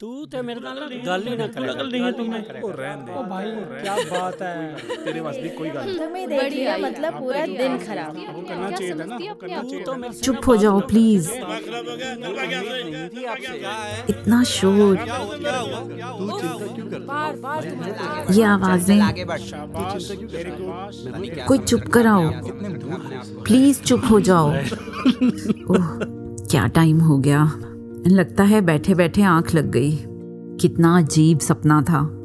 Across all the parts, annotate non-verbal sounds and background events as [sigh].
ਤੂੰ ਤੇ ਮੇਰੇ ਨਾਲ ਨਾ ਗੱਲ ਹੀ ਨਾ ਕਰੇ ਗੱਲ ਨਹੀਂ ਹੈ ਤੂੰ ਮੈਂ ਉਹ ਰਹਿਣ ਦੇ ओ भाई क्या बात है ਤੇਰੇ ਵਾਸ ਦੀ ਕੋਈ ਗੱਲ ਨਹੀਂ तुम्हें देख लिया मतलब पूरा दिन खराब वो करना चाहिए था ना वो करना चाहिए तो मेरे से चुप हो जाओ प्लीज इतना शोर ये आवाजें कोई चुप कराओ प्लीज चुप हो जाओ [laughs] ओह क्या टाइम हो गया लगता है बैठे बैठे आँख लग गई। कितना अजीब सपना था।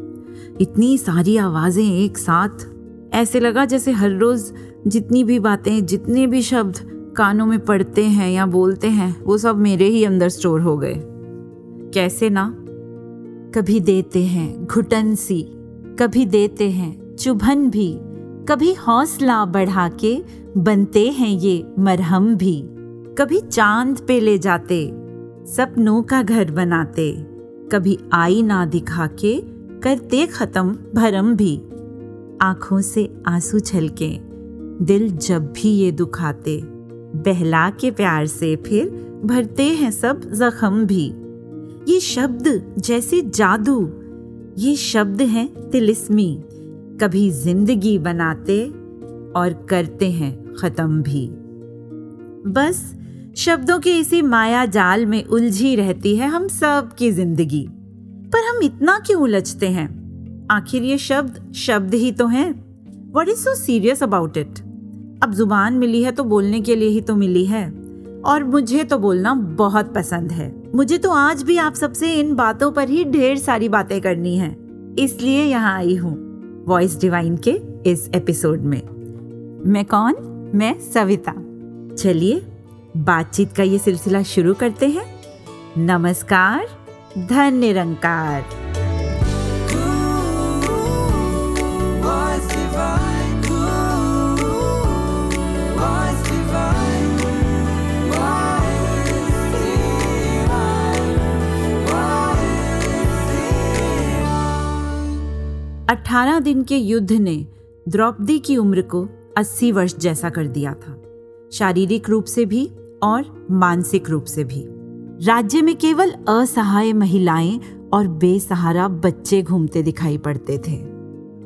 इतनी सारी आवाज़ें एक साथ। ऐसे लगा जैसे हर रोज जितनी भी बातें, जितने भी शब्द कानों में पड़ते हैं या बोलते हैं, वो सब मेरे ही अंदर स्टोर हो गए। कैसे ना? कभी देते हैं घुटन सी, कभी देते हैं चुभन भी, कभी हौसला बढ़ा के बनते हैं ये मरहम भी, कभी चाँद पे ले जाते सपनों का घर बनाते। कभी आई ना दिखा के करते खत्म भरम भी। आँखों से आँसू छलके, दिल जब भी ये दुखाते। बहला के प्यार से फिर भरते हैं सब जख्म भी। ये शब्द जैसे जादू, ये शब्द हैं तिलिस्मी। कभी ज़िंदगी बनाते और करते हैं खत्म भी। बस शब्दों के इसी माया जाल में उलझी रहती है हम सब की ज़िंदगी। पर हम इतना क्यों उलझते हैं? आखिर ये शब्द शब्द ही तो हैं। What is so serious about it अब ज़ुबान मिली है तो बोलने के लिए ही तो मिली है। और मुझे तो बोलना बहुत पसंद है। मुझे तो आज भी आप सबसे इन बातों पर ही ढेर सारी बातें करनी है। इसलिए यहाँ आई हूँ। वॉइस डिवाइन के इस एपिसोड में। मैं कौन? मैं सविता। चलिए बातचीत का ये सिलसिला शुरू करते हैं। नमस्कार धन निरंकार अठारह दिन के युद्ध ने द्रौपदी की उम्र को अस्सी वर्ष जैसा कर दिया था। शारीरिक रूप से भी और मानसिक रूप से भी। राज्य में केवल असहाय महिलाएँ और बेसहारा बच्चे घूमते दिखाई पड़ते थे।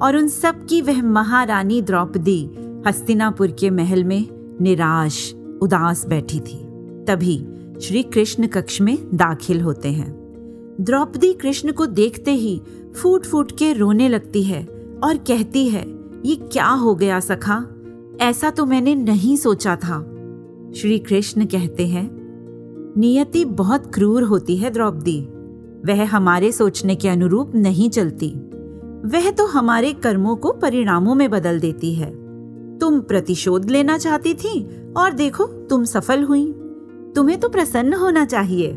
और उन सब की वह महारानी द्रौपदी हस्तिनापुर के महल में निराश, उदास बैठी थी। तभी श्री कृष्ण कक्ष में दाखिल होते हैं। द्रौपदी कृष्ण को देखते ही फूट फूट के रोने लगती है और कहती है, ये क्या हो गया सखा? ऐसा तो मैंने नहीं सोचा था। श्री कृष्ण कहते हैं, नियति बहुत क्रूर होती है द्रौपदी। वह हमारे सोचने के अनुरूप नहीं चलती। वह तो हमारे कर्मों को परिणामों में बदल देती है। तुम प्रतिशोध लेना चाहती थी और देखो तुम सफल हुई। तुम्हें तो प्रसन्न होना चाहिए।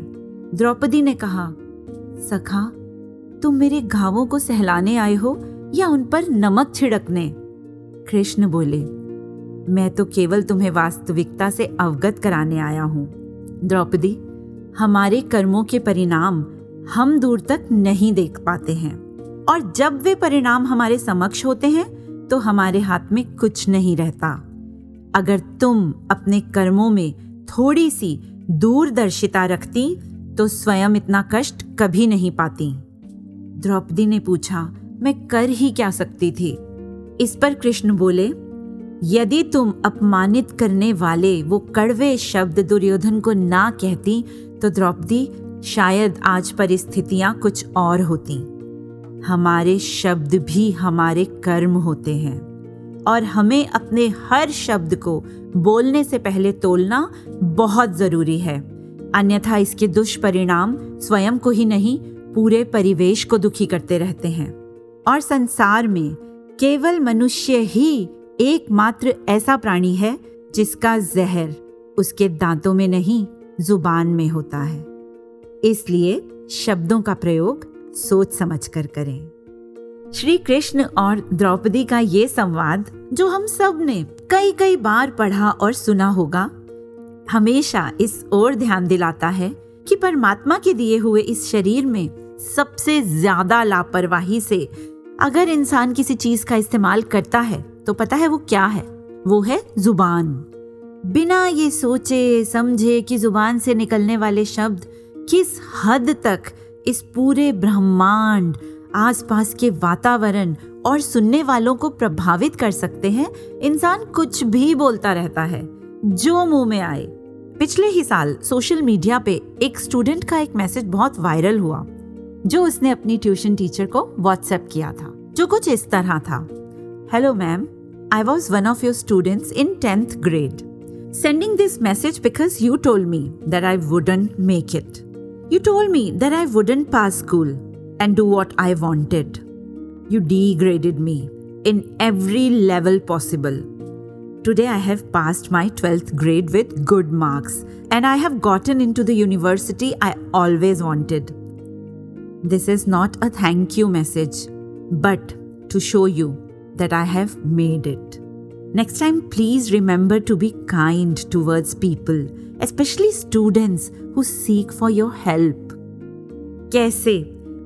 द्रौपदी ने कहा, सखा, तुम मेरे घावों को सहलाने आए हो या उन पर नमक छिड़कने? कृष्ण बोले मैं तो केवल तुम्हें वास्तविकता से अवगत कराने आया हूँ। द्रौपदी, हमारे कर्मों के परिणाम हम दूर तक नहीं देख पाते हैं। और जब वे परिणाम हमारे समक्ष होते हैं तो हमारे हाथ में कुछ नहीं रहता। अगर तुम अपने कर्मों में थोड़ी सी दूरदर्शिता रखती तो स्वयं इतना कष्ट कभी नहीं पाती। द्रौपदी ने पूछा, मैं कर ही क्या सकती थी? इस पर कृष्ण बोले यदि तुम अपमानित करने वाले वो कड़वे शब्द दुर्योधन को ना कहती तो द्रौपदी, शायद आज परिस्थितियाँ कुछ और होती। हमारे शब्द भी हमारे कर्म होते हैं। और हमें अपने हर शब्द को बोलने से पहले तोलना बहुत ज़रूरी है। अन्यथा इसके दुष्परिणाम स्वयं को ही नहीं, पूरे परिवेश को दुखी करते रहते हैं। और संसार में केवल मनुष्य ही एकमात्र ऐसा प्राणी है जिसका जहर उसके दांतों में नहीं, ज़ुबान में होता है। इसलिए शब्दों का प्रयोग सोच समझ कर। करें श्री कृष्ण और द्रौपदी का ये संवाद, जो हम सबने कई कई बार पढ़ा और सुना होगा, हमेशा इस ओर ध्यान दिलाता है कि परमात्मा के दिए हुए इस शरीर में सबसे ज़्यादा लापरवाही से अगर इंसान किसी चीज़ का इस्तेमाल करता है तो पता है वो क्या है? वो है ज़ुबान। बिना ये सोचे, समझे कि ज़ुबान से निकलने वाले शब्द किस हद तक इस पूरे ब्रह्मांड, आसपास के वातावरण और सुनने वालों को प्रभावित कर सकते हैं, इंसान कुछ भी बोलता रहता है, जो मुँह में आए। पिछले ही साल सोशल मीडिया पे एक स्टूडेंट का एक मैसेज बहुत वायरल हुआ। जो उसने अपनी ट्यूशन टीचर को व्हाट्सएप किया था, जो कुछ इस तरह था। Hello ma'am I was one of your students in tenth grade sending this message because you told me that I wouldn't make it you told me that I wouldn't pass school and do what I wanted you degraded me in every level possible today I have pass my twelfth grade with good marks and I have gotten in to the university I always wanted This is not a thank you message, but to show you that I have made it. Next time, please remember to be kind towards people, especially students who seek for your help. कैसे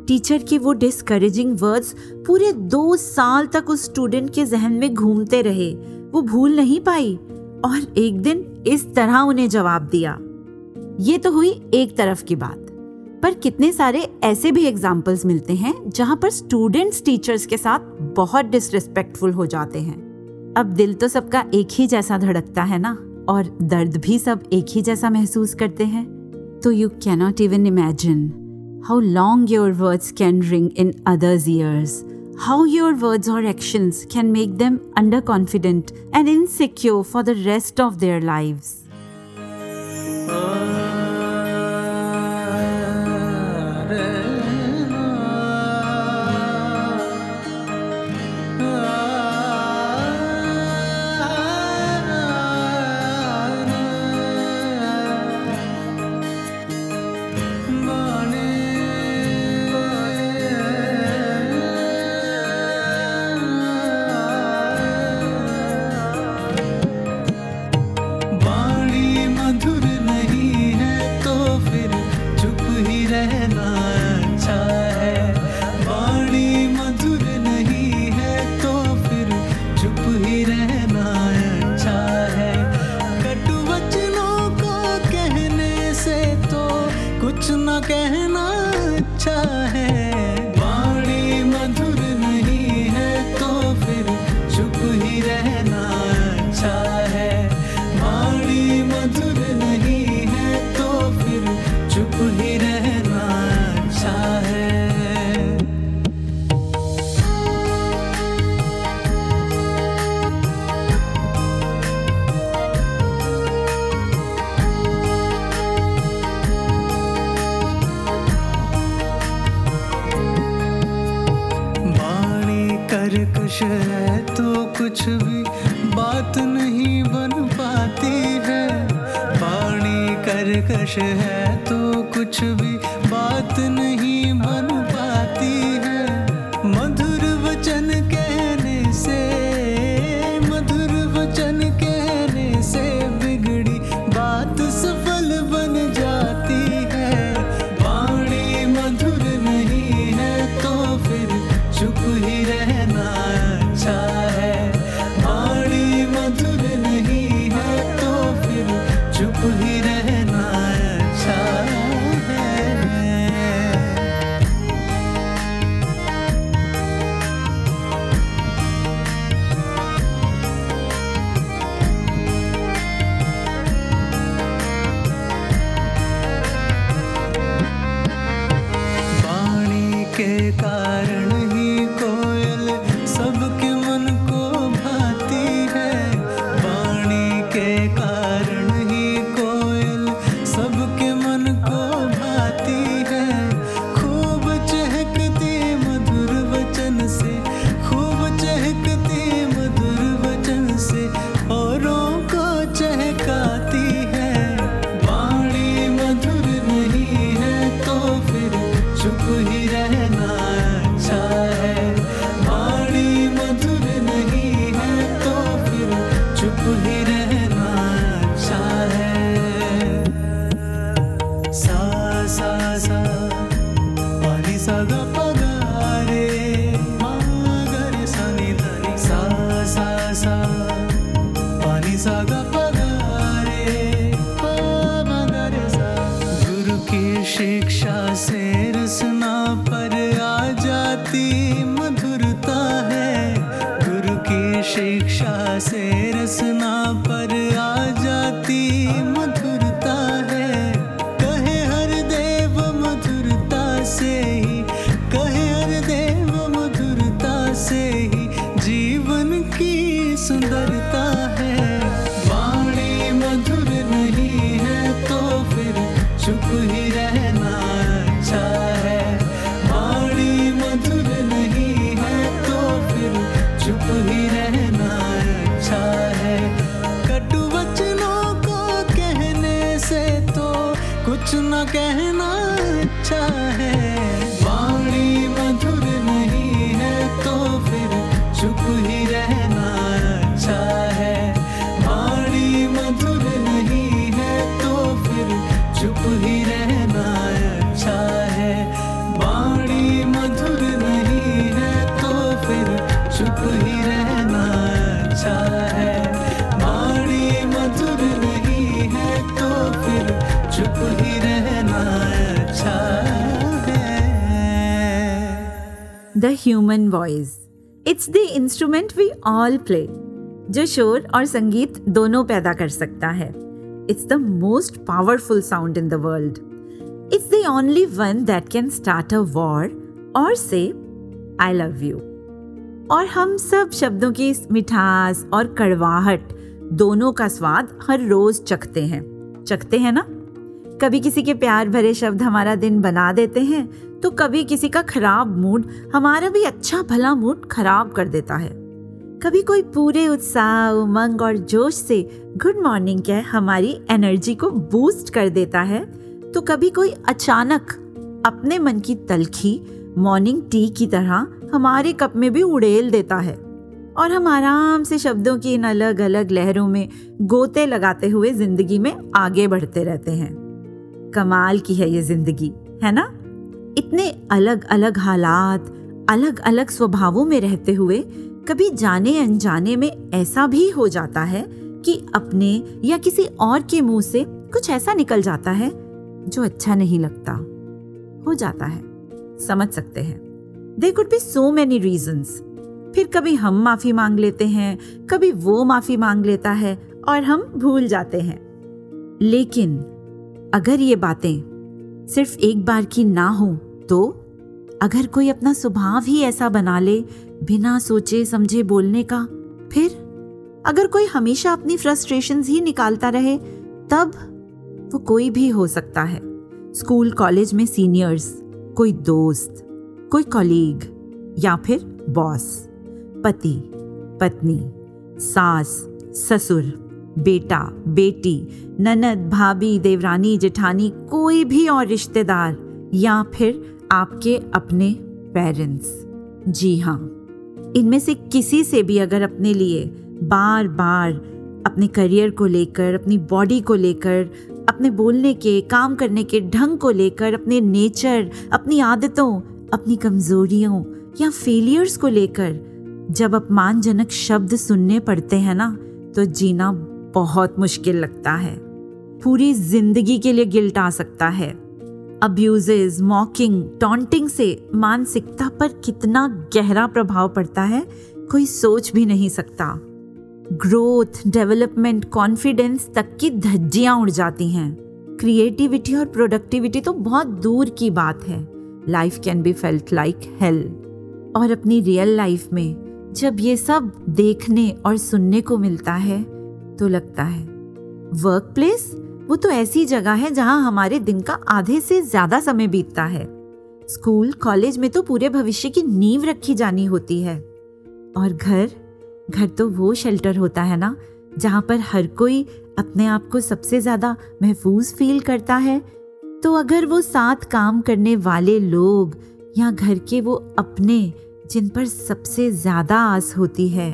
teacher के वो discouraging words पूरे दो साल तक उस student के जहन में घूमते रहे वो भूल नहीं पाई और एक दिन इस तरह उन्हें जवाब दिया ये तो हुई एक तरफ़ की बात पर कितने सारे ऐसे भी एग्जाम्पल्स मिलते हैं जहाँ पर स्टूडेंट्स टीचर्स के साथ बहुत डिसरिस्पेक्टफुल हो जाते हैं। अब दिल तो सबका एक ही जैसा धड़कता है ना? और दर्द भी सब एक ही जैसा महसूस करते हैं? तो you cannot even imagine how long your words can ring in others ears how your words और actions can make them under confident and insecure for the rest of their lives he should the human voice it's the instrument we all play जो शोर और संगीत दोनों पैदा कर सकता है. It's the most powerful sound in the world it's the only one that can start a war और से आई लव यू और हम सब शब्दों की मिठास और कड़वाहट दोनों का स्वाद हर रोज चखते हैं. चखते हैं ना? कभी किसी के प्यार भरे शब्द हमारा दिन बना देते हैं तो कभी किसी का खराब मूड हमारा भी अच्छा भला मूड खराब कर देता है। कभी कोई पूरे उत्साह, उमंग और जोश से गुड मॉर्निंग कह हमारी एनर्जी को बूस्ट कर देता है तो कभी कोई अचानक अपने मन की तलखी, मॉर्निंग टी की तरह हमारे कप में भी उड़ेल देता है और हम आराम से शब्दों की इन अलग अलग लहरों में गोते लगाते हुए ज़िंदगी में आगे बढ़ते रहते हैं। कमाल की है ये ज़िंदगी, है ना? इतने अलग अलग हालात अलग अलग स्वभावों में रहते हुए कभी जाने अनजाने में ऐसा भी हो जाता है कि अपने या किसी और के मुँह से कुछ ऐसा निकल जाता है जो अच्छा नहीं लगता। हो जाता है। समझ सकते हैं। They could be so many reasons फिर कभी हम माफ़ी मांग लेते हैं, कभी वो माफ़ी मांग लेता है और हम भूल जाते हैं। लेकिन अगर ये बातें सिर्फ़ एक बार की ना हो तो अगर कोई अपना स्वभाव ही ऐसा बना ले, बिना सोचे, समझे, बोलने का, फिर अगर कोई हमेशा अपनी फ्रस्ट्रेशन ही निकालता रहे, तब वो कोई भी हो सकता है। स्कूल, कॉलेज में सीनियर्स कोई दोस्त, कोई कॉलीग या फिर बॉस पति, पत्नी, सास, ससुर, बेटा, बेटी, ननद, भाभी, देवरानी, जेठानी, कोई भी और रिश्तेदार या फिर आपके अपने पेरेंट्स जी हाँ इनमें से किसी से भी अगर अपने लिए बार बार अपने करियर को लेकर, अपनी बॉडी को लेकर, अपने बोलने के, काम करने के ढंग को लेकर, अपने नेचर अपनी आदतों, अपनी कमजोरियों या फेलियर्स को लेकर जब अपमानजनक शब्द सुनने पड़ते हैं ना तो जीना बहुत मुश्किल लगता है। पूरी ज़िंदगी के लिए गिल्ट आ सकता है। अब्यूजेज मॉकिंग टॉन्टिंग से मानसिकता पर कितना गहरा प्रभाव पड़ता है, कोई सोच भी नहीं सकता। ग्रोथ डेवलपमेंट कॉन्फिडेंस तक की धज्जियाँ उड़ जाती हैं। क्रिएटिविटी और प्रोडक्टिविटी तो बहुत दूर की बात है। Life can be felt like hell और अपनी रियल लाइफ में जब ये सब देखने और सुनने को मिलता है तो लगता है वर्क प्लेस वो तो ऐसी जगह है जहाँ हमारे दिन का आधे से ज़्यादा समय बीतता है। स्कूल, कॉलेज में तो पूरे भविष्य की नींव रखी जानी होती है। और घर? घर तो वो शेल्टर होता है ना, जहाँ पर हर कोई अपने आप को सबसे ज़्यादा महफूज फील करता है। तो अगर वो साथ काम करने वाले लोग या घर के वो अपने, जिन पर सबसे ज़्यादा आस होती है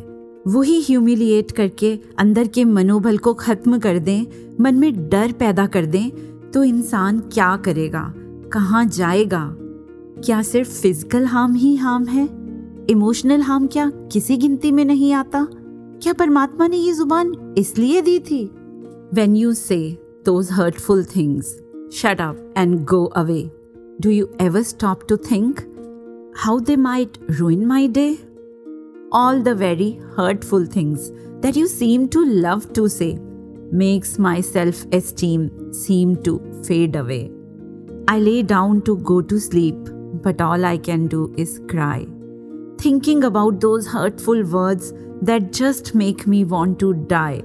वही ह्यूमिलिएट करके अंदर के मनोबल को खत्म कर दें, मन में डर पैदा कर दें तो इंसान क्या करेगा? कहाँ जाएगा? क्या सिर्फ़ फ़िज़िकल हार्म ही हार्म है? इमोशनल हार्म क्या किसी गिनती में नहीं आता? क्या परमात्मा ने ये ज़ुबान इसलिए दी थी? When you say those hurtful things shut up and go away. Do you ever stop to think how they might ruin my day? All the very hurtful things that you seem to love to say makes my self esteem seem to fade away. I lay down to go to sleep, but all I can do is cry. Thinking about those hurtful words that just make me want to die.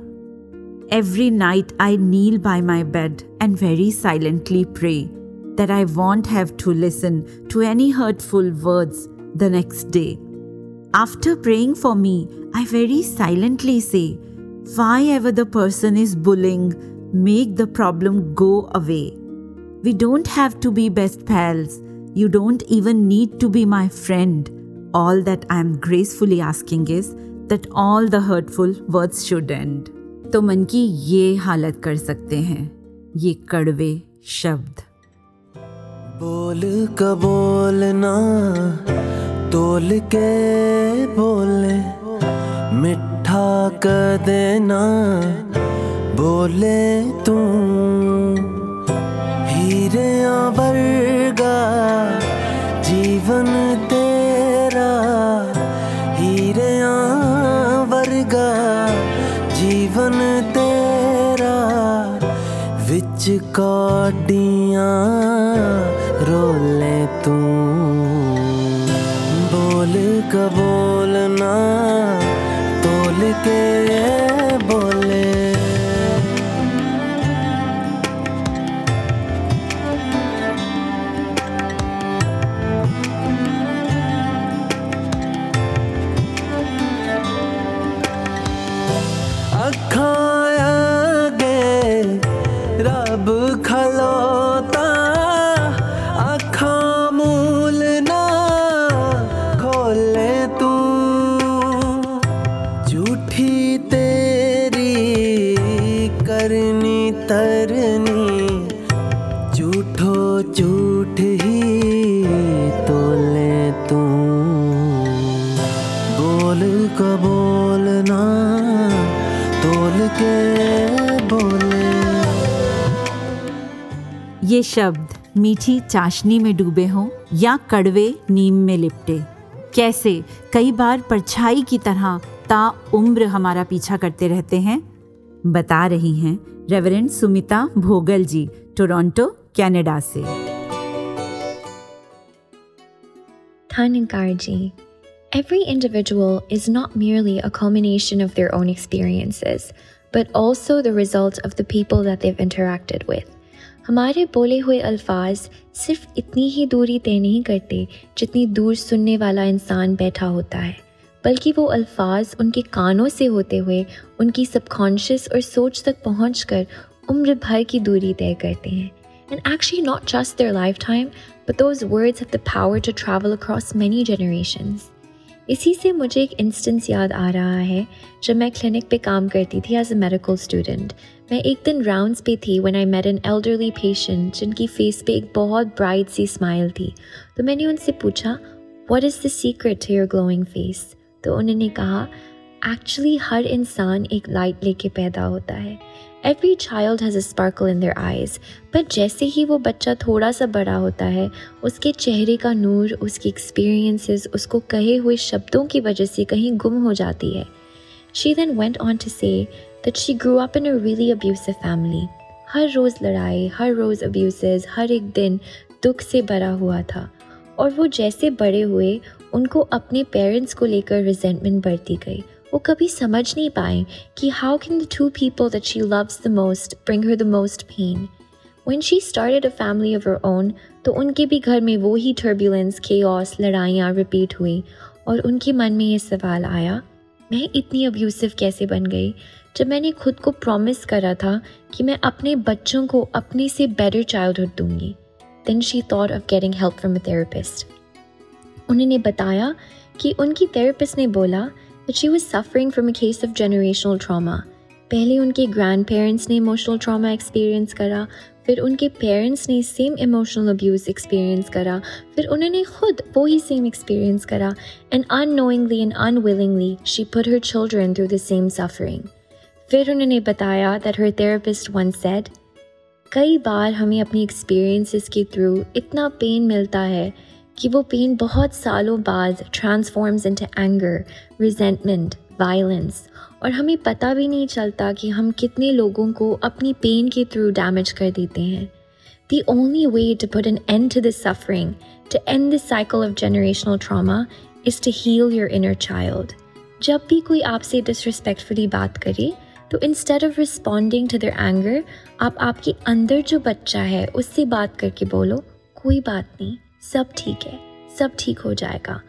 Every night I kneel by my bed and very silently pray that I won't have to listen to any hurtful words the next day. After praying for me, I very silently say, Why ever the person is bullying, make the problem go away. We don't have to be best pals. You don't even need to be my friend. All that I am gracefully asking is that all the hurtful words should end. तो मन की ये हालत कर सकते हैं ये कड़वे शब्द बोल का बोलना तोल के बोले मिठा कर देना बोले तू हीरे वर्गा जीवन तेरा हीरे वर्गा जीवन तेरा विच कौडियाँ रोले तू बोल का बोलना तोल के के बोले। ये शब्द मीठी चाशनी में डूबे हों या कड़वे नीम में लिपटे। कैसे कई बार परछाई की तरह ता उम्र हमारा पीछा करते रहते हैं? बता रही हैं reverend Sumita Bhogal ji Toronto Canada से। Thaninkarji. Every individual is not merely a culmination of their own experiences, but also the result of the people that they've interacted with. हमारे बोले हुए अल्फाज सिर्फ इतनी ही दूरी तय नहीं करते जितनी दूर सुनने वाला इंसान बैठा होता है बल्कि वो अल्फाज उनके कानों से होते हुए उनकी सबकॉन्शियस और सोच तक पहुंचकर उम्र भर की दूरी तय करते हैं And actually, not just their lifetime, but those words have the power to travel across many generations. इसी से मुझे एक इंस्टेंस याद आ रहा है, जब मैं क्लिनिक पे काम करती थी एज अ मेडिकल स्टूडेंट मैं एक दिन राउंड्स पे थी when I met an elderly patient जिनकी फेस पे एक बहुत ब्राइट सी स्माइल थी। तो मैंने उनसे पूछा what is the secret to your glowing face तो उन्होंने कहा एक्चुअली हर इंसान एक लाइट लेके पैदा होता है। Every child has a sparkle in their eyes पर जैसे ही वो बच्चा थोड़ा सा बड़ा होता है, उसके चेहरे का नूर, उसकी एक्सपीरियंसेस उसको कहे हुए शब्दों की वजह से कहीं गुम हो जाती है। She then went on to say that she grow up in a really abusive family हर रोज़ लड़ाई, हर रोज़ अब्यूसेस हर एक दिन दुख से भरा हुआ था। और वो जैसे बड़े हुए, उनको अपने पेरेंट्स को लेकर रिजेंटमेंट बढ़ती गई। वो कभी समझ नहीं पाए कि how can the two people that she loves the most bring her the most pain When she started a family of her own, तो उनके भी घर में वो ही टर्बुलेंस केओस लड़ाइयाँ रिपीट हुई और उनके मन में ये सवाल आया मैं इतनी अब्यूसिव कैसे बन गई? जब मैंने खुद को प्रॉमिस करा था कि मैं अपने बच्चों को अपने से बेटर चाइल्डहुड दूँगी। Then she thought of getting help from a therapist उन्होंने बताया कि उनकी थेरेपिस्ट ने बोला that she was suffering from a case of generational trauma. पहले उनके ग्रैंड पेरेंट्स ने इमोशनल ट्रामा एक्सपीरियंस करा, फिर उनके पेरेंट्स ने सेम इमोशनल अब्यूज़ एक्सपीरियंस करा, फिर उन्होंने खुद वो ही सेम एक्सपीरियंस करा and unknowingly and unwillingly she put her children through the same suffering फिर उन्होंने बताया that her therapist one said कई बार हमें अपनी एक्सपीरियंसेस के थ्रू इतना पेन मिलता है कि वो पेन बहुत सालों बाद transforms in into anger resentment violence और हमें पता भी नहीं चलता कि हम कितने लोगों को अपनी पेन के थ्रू डैमेज कर देते हैं The only way to put an end to this suffering, to end this cycle of generational trauma, is to heal your inner child. जब भी कोई आपसे डिसरिस्पेक्टफुली बात करे तो instead of responding to their anger आप आपके अंदर जो बच्चा है उससे बात करके बोलो कोई बात नहीं सब ठीक है सब ठीक हो जाएगा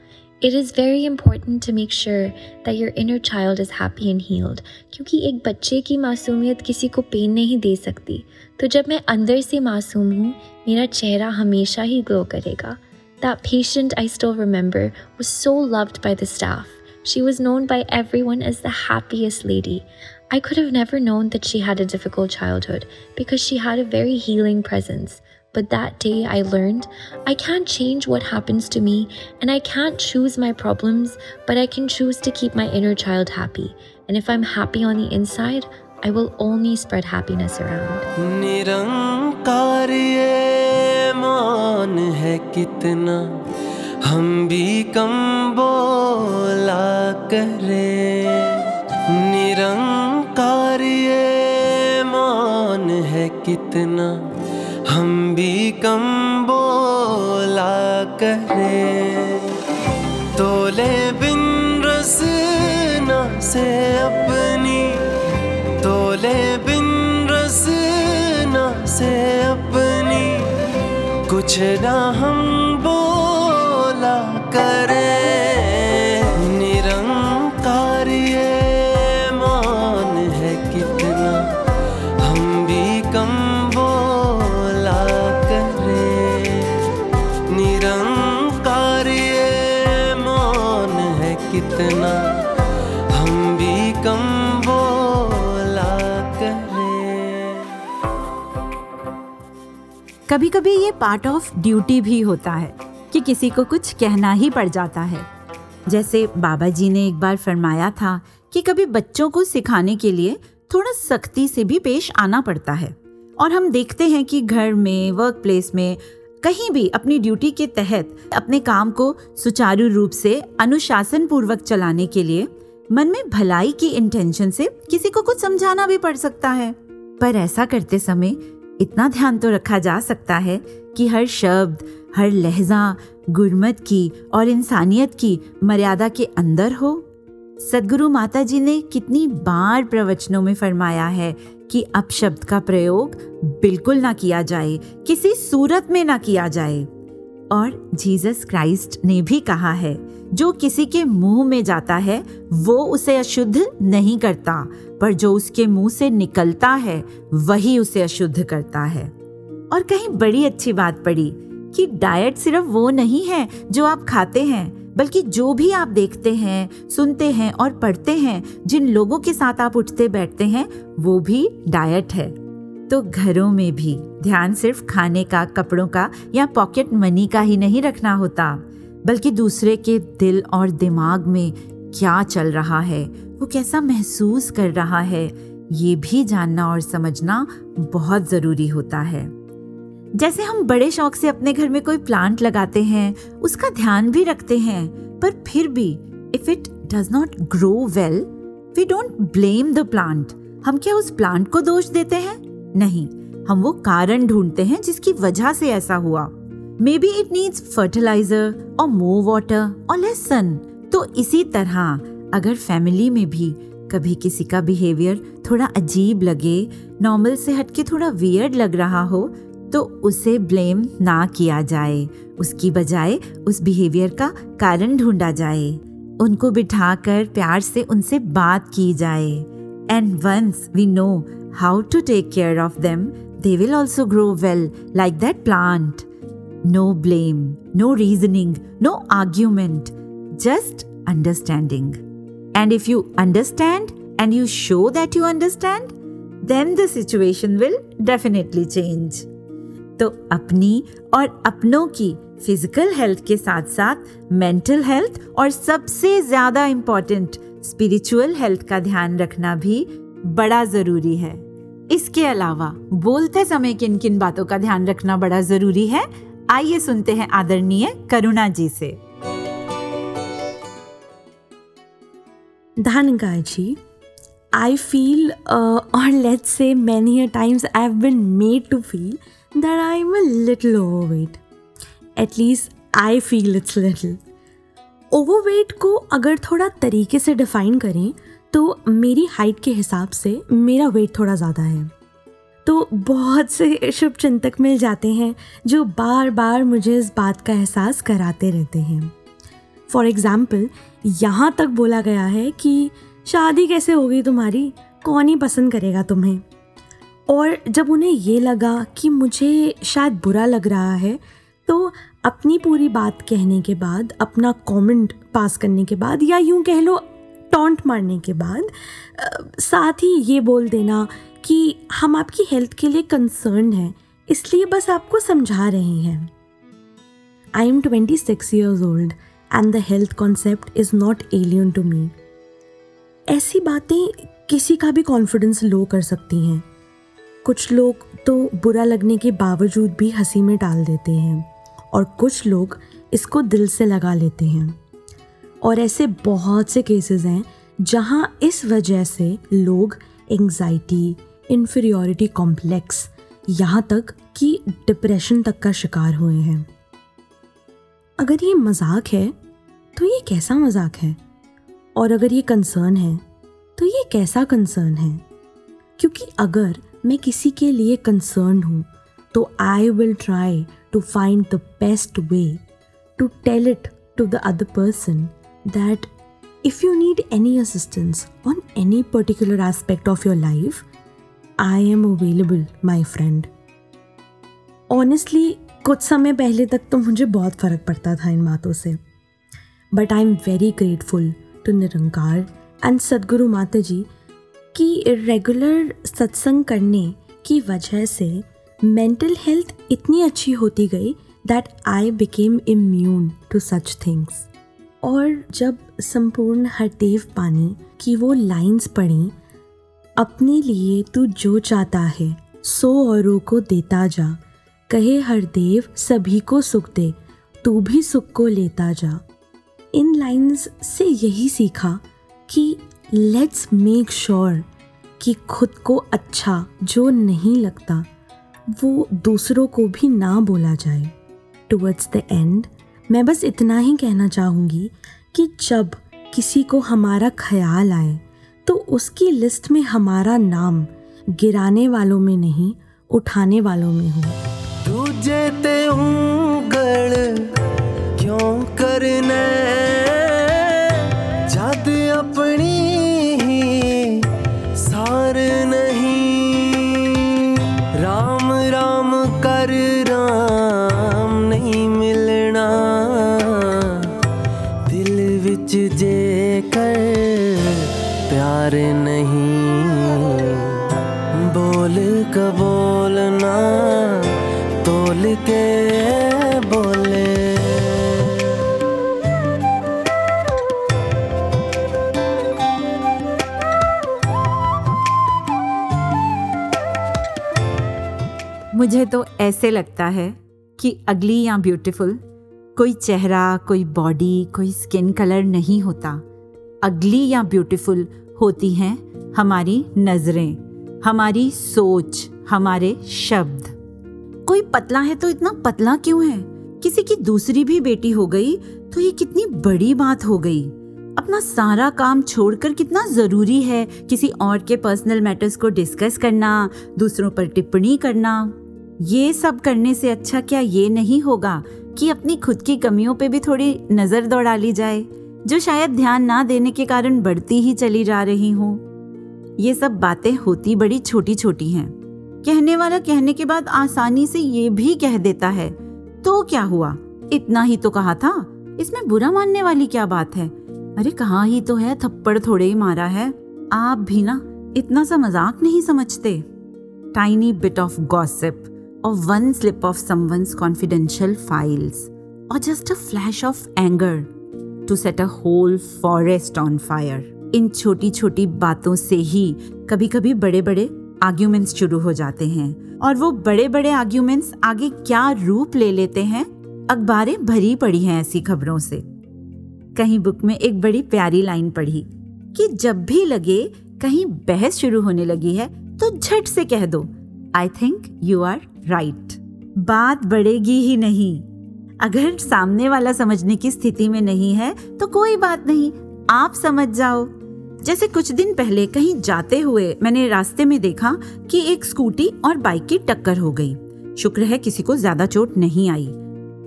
It is very important to make sure that your inner child is happy and healed क्योंकि एक बच्चे की मासूमियत किसी को पेन नहीं दे सकती तो जब मैं अंदर से मासूम हूँ मेरा चेहरा हमेशा ही ग्लो करेगा That patient I still remember was so loved by the staff. She was known by everyone as the happiest lady. I could have never known that she had a difficult childhood because she had a very healing presence. But that day I learned I can't change what happens to me and I can't choose my problems, but I can choose to keep my inner child happy. And if I'm happy on the inside, I will only spread happiness around. निरंकार ये मान है कितना हम भी कम बोला करें निरंकार ये मान है कितना हम भी कम बोला करें। तोले बिन रसना से अपनी, तोले बिन रसना से अपनी। कुछ ना हम बोला करें कभी कभी ये पार्ट ऑफ़ ड्यूटी भी होता है कि किसी को कुछ कहना ही पड़ जाता है। जैसे बाबा जी ने एक बार फरमाया था कि कभी बच्चों को सिखाने के लिए थोड़ा सख्ती से भी पेश आना पड़ता है। और हम देखते हैं कि घर में वर्क प्लेस में कहीं भी अपनी ड्यूटी के तहत अपने काम को सुचारू रूप से अनुशासन पूर्वक चलाने के लिए मन में भलाई की इंटेंशन से किसी को कुछ समझाना भी पड़ सकता है। पर ऐसा करते समय इतना ध्यान तो रखा जा सकता है कि हर शब्द, हर लहजा गुरमत की और इंसानियत की मर्यादा के अंदर हो। सदगुरु माता जी ने कितनी बार प्रवचनों में फरमाया है कि अपशब्द का प्रयोग बिल्कुल ना किया जाए, किसी सूरत में ना किया जाए। और जीसस क्राइस्ट ने भी कहा है, जो किसी के मुँह में जाता है, वो उसे अशुद्ध नहीं करता, पर जो उसके मुँह से निकलता है, वही उसे अशुद्ध करता है। और कहीं बड़ी अच्छी बात पड़ी कि डाइट सिर्फ़ वो नहीं है जो आप खाते हैं, बल्कि जो भी आप देखते हैं, सुनते हैं और पढ़ते हैं, जिन लोगों के साथ आप उठते बैठते हैं, वो भी डाइट है। तो घरों में भी ध्यान सिर्फ़ खाने का, कपड़ों का या पॉकेट मनी का ही नहीं रखना होता, बल्कि दूसरे के दिल और दिमाग में क्या चल रहा है, वो कैसा महसूस कर रहा है, ये भी जानना और समझना बहुत ज़रूरी होता है। जैसे हम बड़े शौक से अपने घर में कोई प्लांट लगाते हैं, उसका ध्यान भी रखते हैं, पर फिर भी if it does not grow well we don't blame the plant हम क्या उस प्लांट को दोष देते हैं? नहीं। हम वो कारण ढूंढते हैं जिसकी वजह से ऐसा हुआ। Maybe it needs fertiliser और मोर वाटर और लेस सन तो इसी तरह अगर फैमिली में भी कभी किसी का बिहेवियर थोड़ा अजीब लगे नॉर्मल से हटके थोड़ा वियर्ड लग रहा हो तो उसे ब्लेम ना किया जाए। उसकी बजाय उस बिहेवियर का कारण ढूंढा जाए। उनको बिठाकर प्यार से उनसे बात की जाए। And once we know how to take care of them, they will also grow well like that plant. No blame, no reasoning, no argument, just understanding. And if you understand and you show that you understand, then the situation will definitely change. तो अपनी और अपनों की physical health के साथ साथ mental health और सबसे ज्यादा इम्पोर्टेंट स्पिरिचुअल हेल्थ का ध्यान रखना भी बड़ा जरूरी है इसके अलावा, बोलते समय किन किन बातों का ध्यान रखना बड़ा ज़रूरी है? आइए सुनते हैं आदरणीय करुणा जी से। धनगा जी आई फील और let say many times I have been made to feel that I am a little overweight at least I feel it's little over weight को अगर थोड़ा तरीके से डिफाइन करें तो मेरी हाइट के हिसाब से मेरा वेट थोड़ा ज़्यादा है। तो बहुत से शुभ चिंतक मिल जाते हैं जो बार बार मुझे इस बात का एहसास कराते रहते हैं। फॉर एग्ज़ाम्पल यहाँ तक बोला गया है कि शादी कैसे होगी तुम्हारी? कौन ही पसंद करेगा तुम्हें? और जब उन्हें ये लगा कि मुझे शायद बुरा लग रहा है तो अपनी पूरी बात कहने के बाद, अपना कमेंट पास करने के बाद, या यूँ कह लो टॉन्ट मारने के बाद साथ ही ये बोल देना कि हम आपकी हेल्थ के लिए कंसर्न हैं, इसलिए बस आपको समझा रहे हैं। I am twenty six years old and the health concept is not alien to me ऐसी बातें किसी का भी कॉन्फिडेंस लो कर सकती हैं। कुछ लोग तो बुरा लगने के बावजूद भी हँसी में डाल देते हैं और कुछ लोग इसको दिल से लगा लेते हैं। और ऐसे बहुत से केसेस हैं जहाँ इस वजह से लोग एंजाइटी इन्फीरियोरिटी कॉम्प्लेक्स यहाँ तक कि डिप्रेशन तक का शिकार हुए हैं। अगर ये मज़ाक है तो ये कैसा मज़ाक है? और अगर ये कंसर्न है तो ये कैसा कंसर्न है? क्योंकि अगर मैं किसी के लिए कंसर्न हूँ तो I will try to find the best way to tell it to the other person that if you need any assistance on any particular aspect of your life, I am available, my friend. Honestly, कुछ समय पहले तक तो मुझे बहुत फ़र्क पड़ता था इन बातों से but I am very grateful to Nirankar and Sadguru Mata ji कि रेगुलर सत्संग करने की वजह से मेंटल हेल्थ इतनी अच्छी होती गई that I became immune to such things और जब संपूर्ण हरदेव पानी की वो लाइंस पढ़ी अपने लिए तू जो चाहता है, सो औरों को देता जा। कहे हरदेव सभी को सुख दे, तू भी सुख को लेता जा। इन लाइंस से यही सीखा कि लेट्स मेक श्योर कि खुद को अच्छा जो नहीं लगता, वो दूसरों को भी ना बोला जाए। टुवर्ड्स द एंड मैं बस इतना ही कहना चाहूँगी कि जब किसी को हमारा ख्याल आए तो उसकी लिस्ट में हमारा नाम गिराने वालों में नहीं, उठाने वालों में हो। तुझे ते क्यों करना? तुझे कर प्यार नहीं। बोल कबोलना तोल के बोले। मुझे तो ऐसे लगता है कि अगली या ब्यूटीफुल कोई चेहरा, कोई बॉडी कोई स्किन कलर नहीं होता। अगली या ब्यूटीफुल होती हैं हमारी नज़रें, हमारी सोच, हमारे शब्द। कोई पतला है तो इतना पतला क्यों है? किसी की दूसरी भी बेटी हो गई तो ये कितनी बड़ी बात हो गई। अपना सारा काम छोड़कर कितना ज़रूरी है किसी और के पर्सनल मैटर्स को डिस्कस करना, दूसरों पर टिप्पणी करना। ये सब करने से अच्छा क्या ये नहीं होगा? कि अपनी खुद की कमियों पे भी थोड़ी नज़र दौड़ा ली जाए, जो शायद ध्यान ना देने के कारण बढ़ती ही चली जा रही हूँ। ये सब बातें होती बड़ी छोटी छोटी हैं। कहने वाला कहने के बाद आसानी से ये भी कह देता है तो क्या हुआ? इतना ही तो कहा था। इसमें बुरा मानने वाली क्या बात है? अरे कहा ही तो है, थप्पड़ थोड़े ही मारा है। आप भी ना, इतना सा मज़ाक नहीं समझते। Tiny bit of gossip or one slip of someone's confidential files, or just a flash of anger to set a whole forest on fire. इन छोटी छोटी बातों से ही कभी कभी बड़े बड़े आर्ग्यूमेंट्स शुरू हो जाते हैं। और वो बड़े बड़े आर्ग्यूमेंट्स आगे क्या रूप ले लेते हैं? अखबारें भरी पड़ी हैं ऐसी खबरों से। कहीं बुक में एक बड़ी प्यारी लाइन पढ़ी कि जब भी लगे कहीं बहस शुरू होने लगी है तो झट से कह दो। I think you are right बात बढ़ेगी ही नहीं। अगर सामने वाला समझने की स्थिति में नहीं है तो कोई बात नहीं, आप समझ जाओ। जैसे कुछ दिन पहले कहीं जाते हुए मैंने रास्ते में देखा कि एक स्कूटी और बाइक की टक्कर हो गई। शुक्र है किसी को ज़्यादा चोट नहीं आई।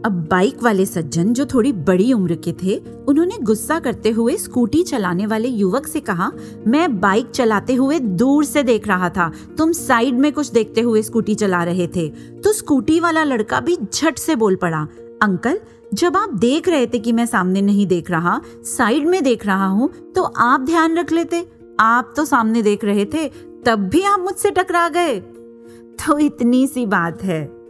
अब बाइक वाले सज्जन जो थोड़ी बड़ी उम्र के थे, उन्होंने गुस्सा करते हुए स्कूटी चलाने वाले युवक से कहा, मैं बाइक चलाते हुए दूर से देख रहा था। तुम साइड में कुछ देखते हुए स्कूटी चला रहे थे। तो स्कूटी वाला लड़का भी झट से बोल पड़ा, अंकल, जब आप देख रहे थे कि मैं सामने नहीं देख रहा, साइड में देख रहा हूँ तो आप ध्यान रख लेते। आप तो सामने देख रहे थे, तब भी आप मुझसे टकरा गए। तो इतनी सी बात है।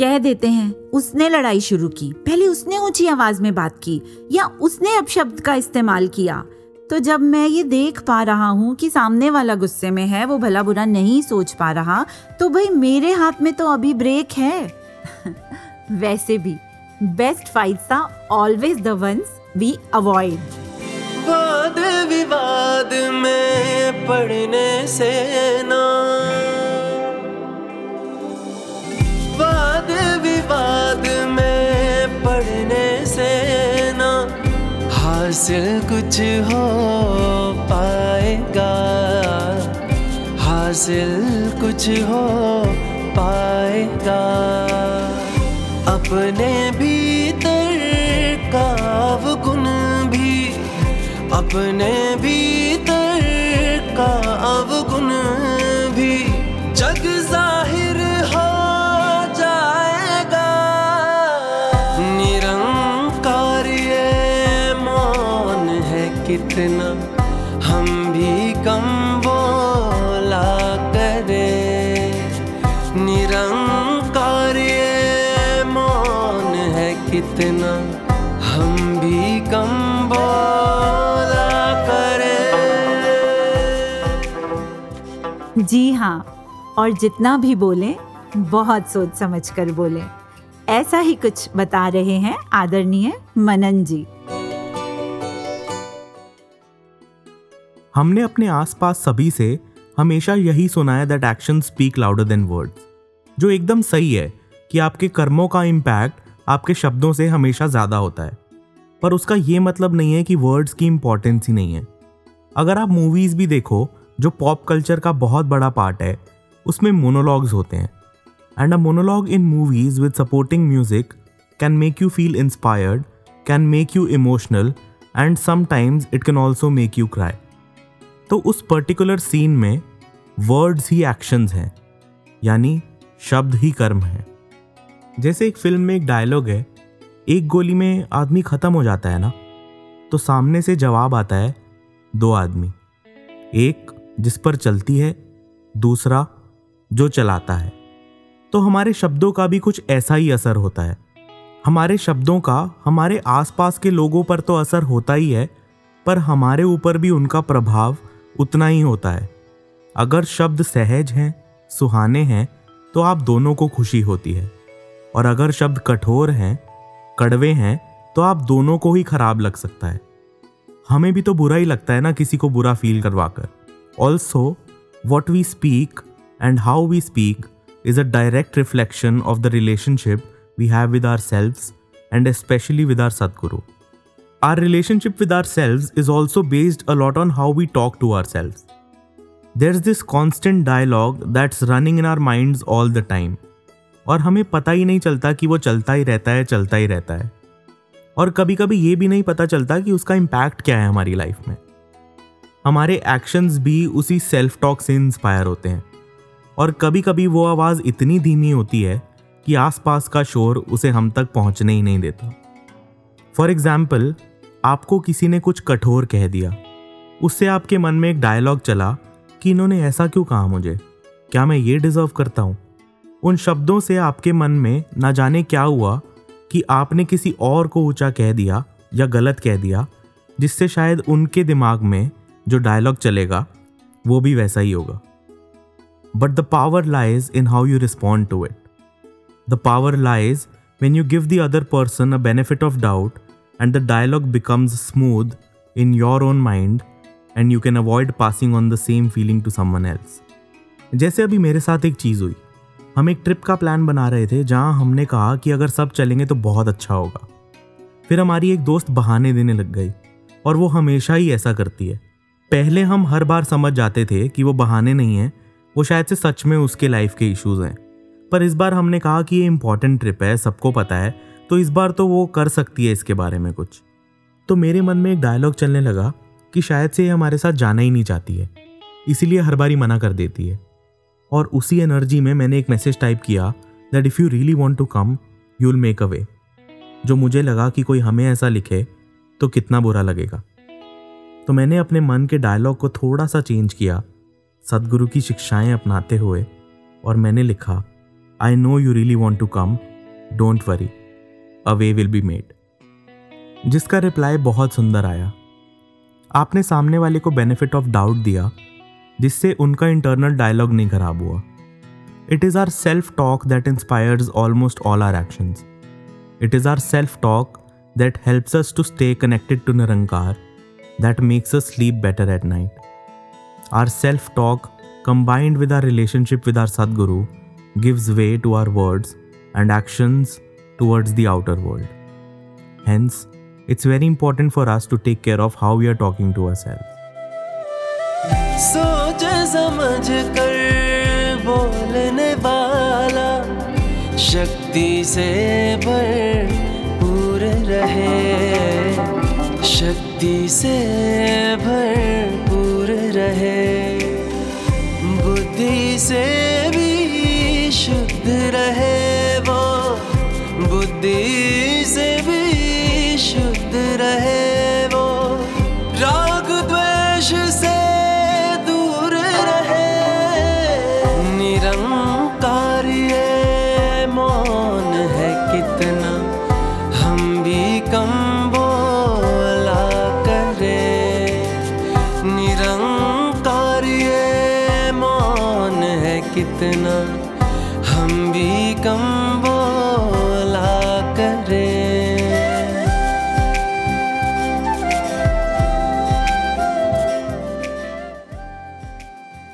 कह देते हैं, उसने लड़ाई शुरू की। पहले उसने ऊँची आवाज़ में बात की या उसने अपशब्द का इस्तेमाल किया। तो जब मैं ये देख पा रहा हूँ कि सामने वाला गुस्से में है, वो भला बुरा नहीं सोच पा रहा तो भाई मेरे हाथ में तो अभी ब्रेक है। [laughs] वैसे भी best fights are always the ones we avoid वाद विवाद में पड़ने से ना वाद विवाद में पड़ने से ना हासिल कुछ हो पाएगा। हासिल कुछ हो पाएगा। अपने भीतर का अवगुण भी, अपने भीतर जी हाँ और जितना भी बोलें, बहुत सोच समझ कर बोलें। ऐसा ही कुछ बता रहे हैं आदरणीय मनन जी। हमने अपने आसपास सभी से हमेशा यही सुना है that action speak louder than words जो एकदम सही है कि आपके कर्मों का इम्पैक्ट आपके शब्दों से हमेशा ज़्यादा होता है। पर उसका ये मतलब नहीं है कि वर्ड्स की इम्पोर्टेंस ही नहीं है। अगर आप मूवीज़ भी देखो जो पॉप कल्चर का बहुत बड़ा पार्ट है, उसमें मोनोलॉग्स होते हैं। And a monologue in movies with supporting music can make you feel inspired can make you emotional and sometimes it can also make you cry तो उस पर्टिकुलर सीन में वर्ड्स ही एक्शंस हैं, यानी शब्द ही कर्म है। जैसे एक फ़िल्म में एक डायलॉग है, एक गोली में आदमी खत्म हो जाता है ना तो सामने से जवाब आता है, दो आदमी, एक जिस पर चलती है, दूसरा जो चलाता है। तो हमारे शब्दों का भी कुछ ऐसा ही असर होता है। हमारे शब्दों का हमारे आसपास के लोगों पर तो असर होता ही है, पर हमारे ऊपर भी उनका प्रभाव उतना ही होता है। अगर शब्द सहज हैं, सुहाने हैं तो आप दोनों को खुशी होती है। और अगर शब्द कठोर हैं, कड़वे हैं तो आप दोनों को ही खराब लग सकता है। हमें भी तो बुरा ही लगता है ना किसी को बुरा फील करवाकर। Also what we speak and how we speak is a direct reflection of the relationship we have with ourselves and especially with our Sadguru. Our relationship with ourselves is also based a lot on how we talk to ourselves. There's this constant dialogue that's running in our minds all the time. और हमें पता ही नहीं चलता कि वो चलता ही रहता है चलता ही रहता है और कभी कभी ये भी नहीं पता चलता कि उसका इम्पैक्ट क्या है हमारी लाइफ में हमारे एक्शंस भी उसी सेल्फ टॉक से इंस्पायर होते हैं। और कभी कभी वो आवाज़ इतनी धीमी होती है कि आसपास का शोर उसे हम तक पहुँचने ही नहीं देता। फॉर एग्ज़ाम्पल आपको किसी ने कुछ कठोर कह दिया। उससे आपके मन में एक डायलॉग चला कि इन्होंने ऐसा क्यों कहा मुझे? क्या मैं ये डिज़र्व करता हूँ? उन शब्दों से आपके मन में ना जाने क्या हुआ कि आपने किसी और को ऊँचा कह दिया या गलत कह दिया, जिससे शायद उनके दिमाग में जो डायलॉग चलेगा, वो भी वैसा ही होगा। But the power lies in how you respond to it the power lies when you give the other person a benefit of doubt and the dialogue becomes smooth in your own mind and you can avoid passing on the same feeling to someone else जैसे अभी मेरे साथ एक चीज़ हुई। हम एक trip का plan बना रहे थे जहाँ हमने कहा कि अगर सब चलेंगे तो बहुत अच्छा होगा। फिर हमारी एक दोस्त बहाने देने लग गई और वो हमेशा ही ऐसा करती है। पहले हम हर बार समझ जाते थे कि वो बहाने नहीं हैं, वो शायद से सच में उसके लाइफ के इश्यूज़ हैं। पर इस बार हमने कहा कि ये इंपॉर्टेंट ट्रिप है, सबको पता है तो इस बार तो वो कर सकती है इसके बारे में कुछ। तो मेरे मन में एक डायलॉग चलने लगा कि शायद से ये हमारे साथ जाना ही नहीं चाहती है, इसीलिए हर बार ही मना कर देती है। और उसी एनर्जी में मैंने एक मैसेज टाइप किया that if you really want to come you'll make a way जो मुझे लगा कि कोई हमें ऐसा लिखे तो कितना बुरा लगेगा। तो मैंने अपने मन के डायलॉग को थोड़ा सा चेंज किया, सदगुरु की शिक्षाएँ अपनाते हुए, और मैंने लिखा I know you really want to come don't worry a way will be made जिसका रिप्लाई बहुत सुंदर आया। आपने सामने वाले को बेनिफिट ऑफ़ डाउट दिया, जिससे उनका इंटरनल डायलॉग नहीं खराब हुआ। It is our self talk that inspires almost all our actions it is our self talk that helps us to stay connected to Nirankar That makes us sleep better at night our self talk combined with our relationship with our Sadguru gives way to our words and actions towards the outer world. Hence, it's very important for us to take care of how we are talking to ourselves. सोच समझ कर बोलने वाला शक्ति से भरपूर रहे शक्ति से भरपूर रहे। बुद्धि से भी शुद्ध रहे वो। बुद्धि से भी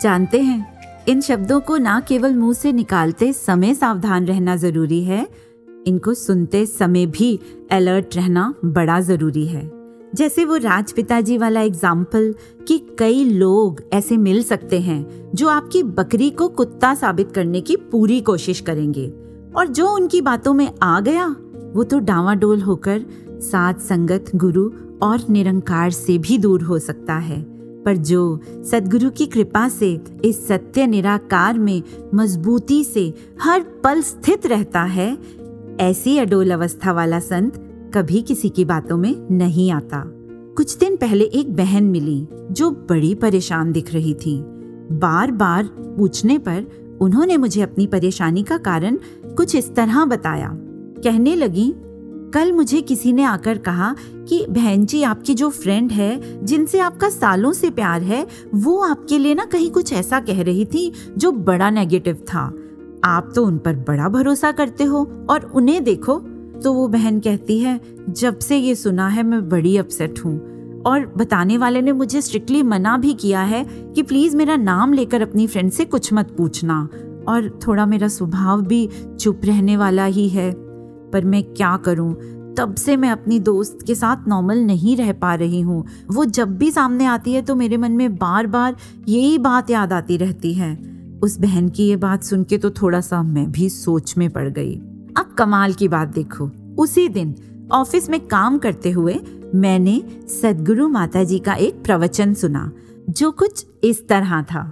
जानते हैं। इन शब्दों को ना केवल मुँह से निकालते समय सावधान रहना ज़रूरी है, इनको सुनते समय भी अलर्ट रहना बड़ा ज़रूरी है। जैसे वो राजपिता जी वाला एग्ज़ाम्पल कि कई लोग ऐसे मिल सकते हैं, जो आपकी बकरी को कुत्ता साबित करने की पूरी कोशिश करेंगे। और जो उनकी बातों में आ गया, वो तो डावाडोल होकर साथ संगत गुरु और निरंकार से भी दूर हो सकता है। पर जो सदगुरु की कृपा से इस सत्य निराकार में मजबूती से हर पल स्थित रहता है, ऐसी अडोल अवस्था वाला संत कभी किसी की बातों में नहीं आता। कुछ दिन पहले एक बहन मिली जो बड़ी परेशान दिख रही थी। बार बार पूछने पर उन्होंने मुझे अपनी परेशानी का कारण कुछ इस तरह बताया। कहने लगी कल मुझे किसी ने आकर कहा कि, बहन जी, आपकी जो फ्रेंड है, जिनसे आपका सालों से प्यार है, वो आपके लिए ना कहीं कुछ ऐसा कह रही थी, जो बड़ा नेगेटिव था। आप तो उन पर बड़ा भरोसा करते हो और उन्हें देखो। तो वो बहन कहती है, जब से ये सुना है, मैं बड़ी अपसेट हूँ। और बताने वाले ने मुझे स्ट्रिक्टली मना भी किया है कि प्लीज़ मेरा नाम लेकर अपनी फ्रेंड से कुछ मत पूछना। और थोड़ा मेरा स्वभाव भी चुप रहने वाला ही है। पर मैं क्या करूँ? तब से मैं अपनी दोस्त के साथ नॉर्मल नहीं रह पा रही हूँ। वो जब भी सामने आती है तो मेरे मन में बार बार यही बात याद आती रहती है। उस बहन की ये बात सुन के तो थोड़ा सा मैं भी सोच में पड़ गई। अब कमाल की बात देखो। उसी दिन ऑफ़िस में काम करते हुए मैंने सदगुरु माता जी का एक प्रवचन सुना, जो कुछ इस तरह था।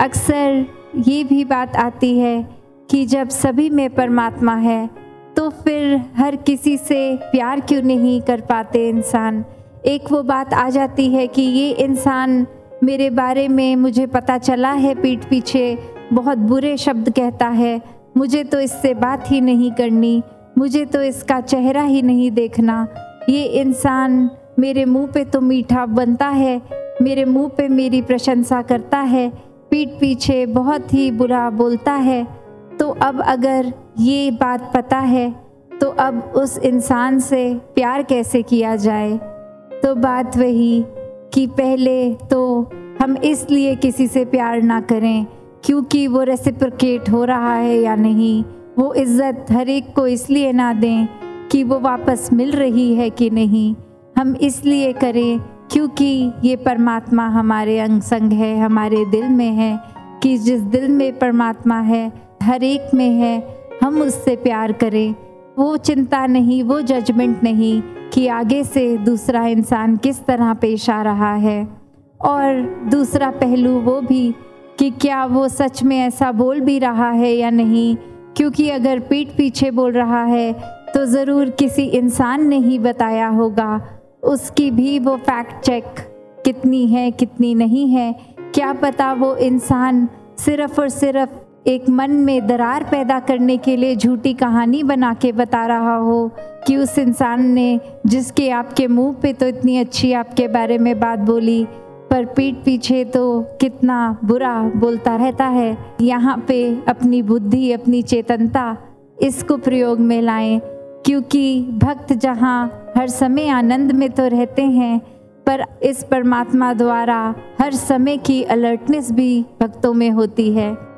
अक्सर ये भी बात आती है कि जब सभी में परमात्मा है तो फिर हर किसी से प्यार क्यों नहीं कर पाते इंसान? एक वो बात आ जाती है कि ये इंसान मेरे बारे में मुझे पता चला है पीठ पीछे, बहुत बुरे शब्द कहता है। मुझे तो इससे बात ही नहीं करनी, मुझे तो इसका चेहरा ही नहीं देखना। ये इंसान मेरे मुँह पे तो मीठा बनता है, मेरे मुँह पे मेरी प्रशंसा करता है, पीठ पीछे बहुत ही बुरा बोलता है। तो अब अगर ये बात पता है तो अब उस इंसान से प्यार कैसे किया जाए? तो बात वही कि पहले तो हम इसलिए किसी से प्यार ना करें, क्योंकि वो रेसिप्रिकेट हो रहा है या नहीं, वो इज़्ज़त हर एक को इसलिए ना दें कि वो वापस मिल रही है कि नहीं। हम इसलिए करें क्योंकि ये परमात्मा हमारे अंग संग है, हमारे दिल में है, कि जिस दिल में परमात्मा है हर एक में है, हम उससे प्यार करें। वो चिंता नहीं, वो जजमेंट नहीं कि आगे से दूसरा इंसान किस तरह पेश आ रहा है। और दूसरा पहलू वो भी कि क्या वो सच में ऐसा बोल भी रहा है या नहीं, क्योंकि अगर पीठ पीछे बोल रहा है तो ज़रूर किसी इंसान ने ही बताया होगा। उसकी भी वो फैक्ट चेक कितनी है, कितनी नहीं है। क्या पता वो इंसान सिर्फ़ और सिर्फ़ एक मन में दरार पैदा करने के लिए झूठी कहानी बना के बता रहा हो कि उस इंसान ने जिसके आपके मुँह पे तो इतनी अच्छी आपके बारे में बात बोली, पर पीठ पीछे तो कितना बुरा बोलता रहता है। यहाँ पे अपनी बुद्धि, अपनी चेतनता इसको प्रयोग में लाएँ, क्योंकि भक्त जहाँ हर समय आनंद में तो रहते हैं, पर इस परमात्मा द्वारा हर समय की अलर्टनेस भी भक्तों में होती है।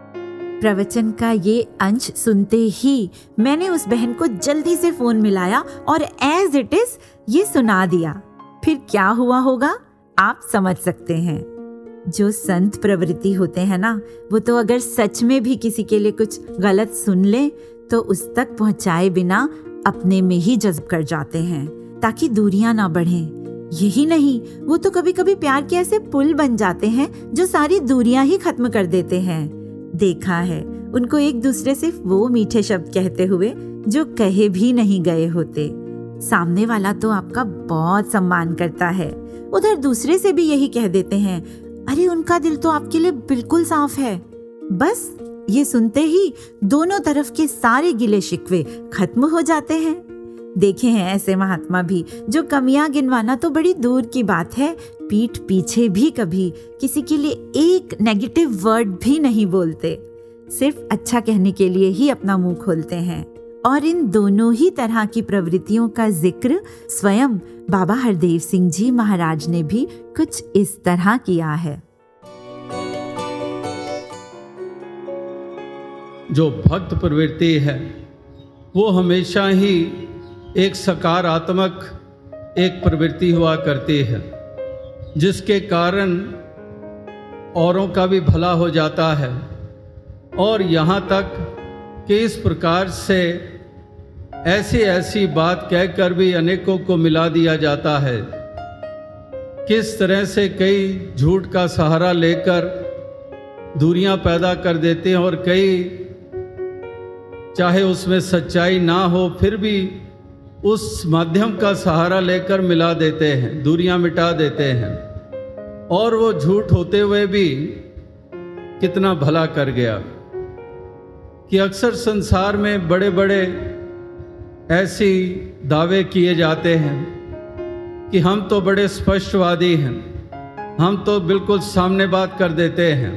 प्रवचन का ये अंश सुनते ही मैंने उस बहन को जल्दी से फ़ोन मिलाया और एज इट इज़ ये सुना दिया। फिर क्या हुआ होगा? आप समझ सकते हैं। जो संत प्रवृत्ति होते हैं ना, वो तो अगर सच में भी किसी के लिए कुछ गलत सुन ले तो उस तक पहुँचाए बिना अपने में ही जज्ब कर जाते हैं, ताकि दूरियाँ ना बढ़ें। यही नहीं, वो तो कभी कभी प्यार के ऐसे पुल बन जाते हैं, जो सारी दूरियाँ ही खत्म कर देते हैं। देखा है। उनको एक दूसरे से वो मीठे शब्द कहते हुए, जो कहे भी नहीं गए होते। सामने वाला तो आपका बहुत सम्मान करता है। उधर दूसरे से भी यही कह देते हैं, अरे, उनका दिल तो आपके लिए बिल्कुल साफ़ है। बस, ये सुनते ही दोनों तरफ़ के सारे गिले शिकवे खत्म हो जाते हैं। देखे हैं ऐसे महात्मा भी, जो कमियाँ गिनवाना तो बड़ी दूर की बात है पीठ पीछे भी कभी किसी के लिए एक नेगेटिव वर्ड भी नहीं बोलते। सिर्फ़ अच्छा कहने के लिए ही अपना मुँह खोलते हैं। और इन दोनों ही तरह की प्रवृत्तियों का ज़िक्र स्वयं बाबा हरदेव सिंह जी महाराज ने भी कुछ इस तरह किया है। जो भक्त प्रवृत्ति है, वो हमेशा ही एक सकारात्मक, एक प्रवृत्ति हुआ करती है। जिसके कारण औरों का भी भला हो जाता है। और यहाँ तक कि इस प्रकार से ऐसी ऐसी बात कहकर भी अनेकों को मिला दिया जाता है। किस तरह से कई झूठ का सहारा लेकर दूरियाँ पैदा कर देते हैं और कई, चाहे उसमें सच्चाई ना हो, फिर भी उस माध्यम का सहारा लेकर मिला देते हैं, दूरियाँ मिटा देते हैं। और वो झूठ होते हुए भी कितना भला कर गया कि अक्सर संसार में बड़े बड़े ऐसी दावे किए जाते हैं कि हम तो बड़े स्पष्टवादी हैं, हम तो बिल्कुल सामने बात कर देते हैं।